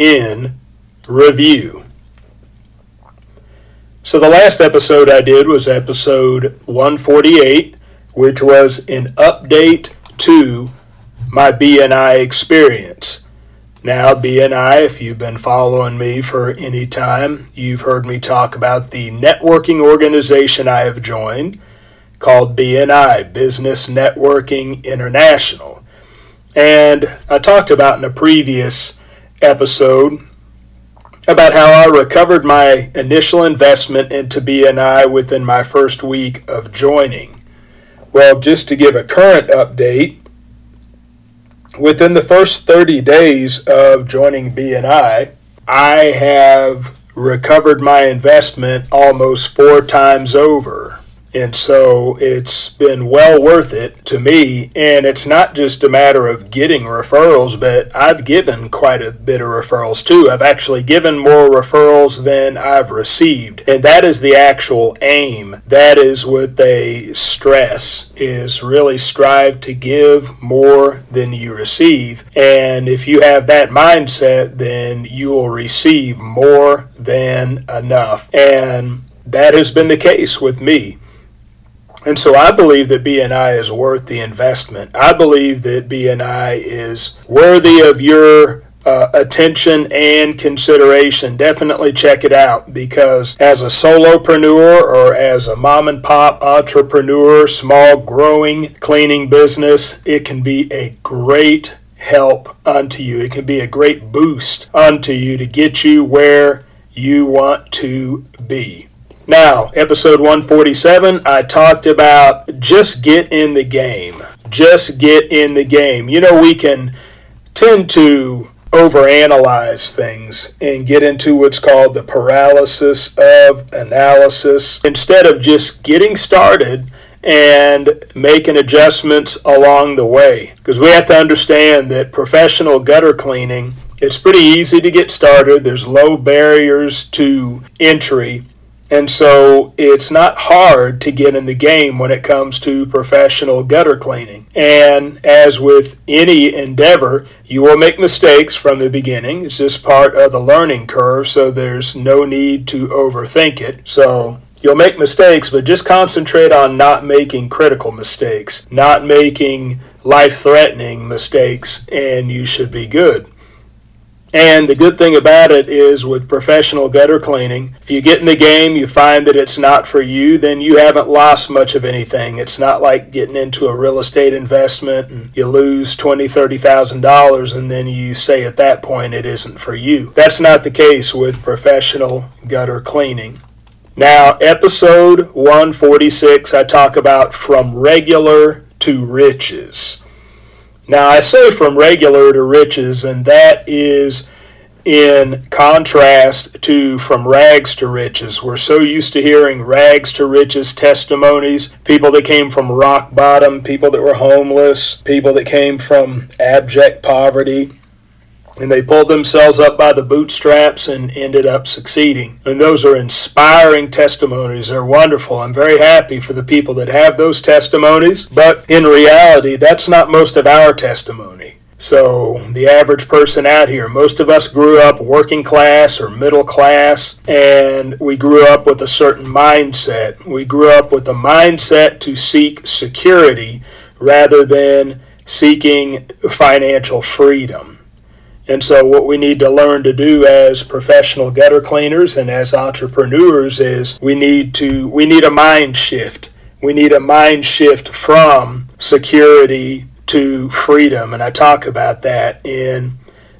in review. So, the last episode I did was episode 148, which was an update to my BNI experience. Now, BNI, if you've been following me for any time, you've heard me talk about the networking organization I have joined called BNI, Business Networking International. And I talked about in a previous episode about how I recovered my initial investment into BNI within my first week of joining. Well, just to give a current update, within the first 30 days of joining BNI, I have recovered my investment almost four times over. And so it's been well worth it to me. And it's not just a matter of getting referrals, but I've given quite a bit of referrals too. I've actually given more referrals than I've received. And that is the actual aim. That is what they stress is really strive to give more than you receive. And if you have that mindset, then you will receive more than enough. And that has been the case with me. And so I believe that BNI is worth the investment. I believe that BNI is worthy of your uh, attention and consideration. Definitely check it out because as a solopreneur or as a mom and pop entrepreneur, small growing cleaning business, it can be a great help unto you. It can be a great boost unto you to get you where you want to be. Now, episode 147, I talked about just get in the game. Just get in the game. You know, we can tend to overanalyze things and get into what's called the paralysis of analysis instead of just getting started and making adjustments along the way. Because we have to understand that professional gutter cleaning, it's pretty easy to get started. There's low barriers to entry and so it's not hard to get in the game when it comes to professional gutter cleaning. And as with any endeavor, you will make mistakes from the beginning. It's just part of the learning curve, so there's no need to overthink it. So you'll make mistakes, but just concentrate on not making critical mistakes, not making life threatening mistakes, and you should be good. And the good thing about it is with professional gutter cleaning, if you get in the game, you find that it's not for you, then you haven't lost much of anything. It's not like getting into a real estate investment and you lose twenty, thirty thousand dollars and then you say at that point it isn't for you. That's not the case with professional gutter cleaning. Now, episode 146, I talk about from regular to riches. Now, I say from regular to riches, and that is in contrast to from rags to riches. We're so used to hearing rags to riches testimonies, people that came from rock bottom, people that were homeless, people that came from abject poverty and they pulled themselves up by the bootstraps and ended up succeeding. And those are inspiring testimonies. They're wonderful. I'm very happy for the people that have those testimonies, but in reality, that's not most of our testimony. So, the average person out here, most of us grew up working class or middle class, and we grew up with a certain mindset. We grew up with a mindset to seek security rather than seeking financial freedom. And so, what we need to learn to do as professional gutter cleaners and as entrepreneurs is we need to we need a mind shift. We need a mind shift from security to freedom, and I talk about that in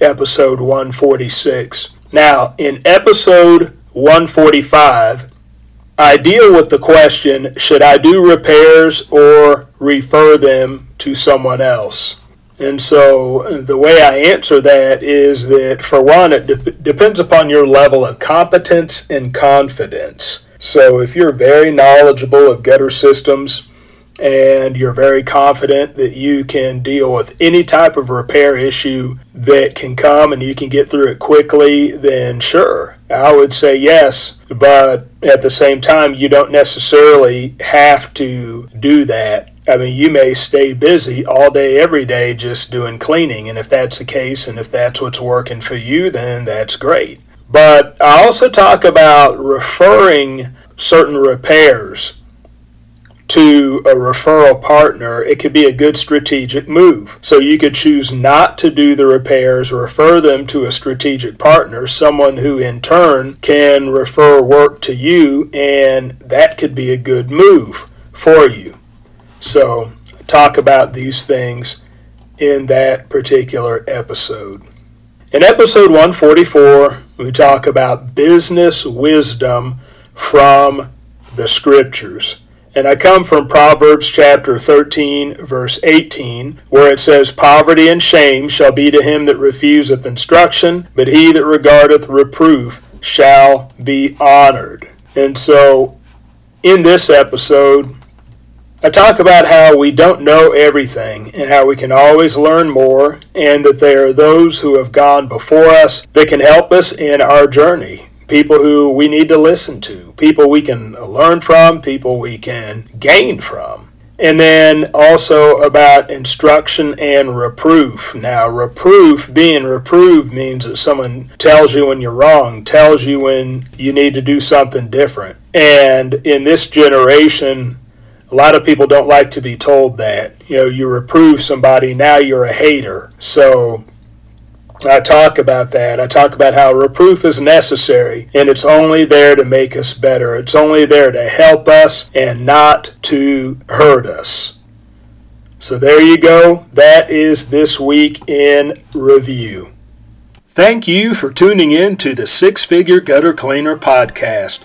episode 146. Now, in episode 145, I deal with the question should I do repairs or refer them to someone else? And so uh, the way I answer that is that, for one, it de- depends upon your level of competence and confidence. So if you're very knowledgeable of gutter systems and you're very confident that you can deal with any type of repair issue that can come and you can get through it quickly, then sure, I would say yes. But at the same time, you don't necessarily have to do that I mean, you may stay busy all day, every day, just doing cleaning. And if that's the case, and if that's what's working for you, then that's great. But I also talk about referring certain repairs to a referral partner. It could be a good strategic move. So you could choose not to do the repairs, refer them to a strategic partner, someone who in turn can refer work to you, and that could be a good move for you. So, talk about these things in that particular episode. In episode 144, we talk about business wisdom from the scriptures. And I come from Proverbs chapter 13, verse 18, where it says, Poverty and shame shall be to him that refuseth instruction, but he that regardeth reproof shall be honored. And so, in this episode, I talk about how we don't know everything and how we can always learn more, and that there are those who have gone before us that can help us in our journey. People who we need to listen to, people we can learn from, people we can gain from. And then also about instruction and reproof. Now, reproof, being reproved, means that someone tells you when you're wrong, tells you when you need to do something different. And in this generation, a lot of people don't like to be told that. You know, you reprove somebody, now you're a hater. So I talk about that. I talk about how reproof is necessary and it's only there to make us better. It's only there to help us and not to hurt us. So there you go. That is this week in review. Thank you for tuning in to the Six Figure Gutter Cleaner podcast.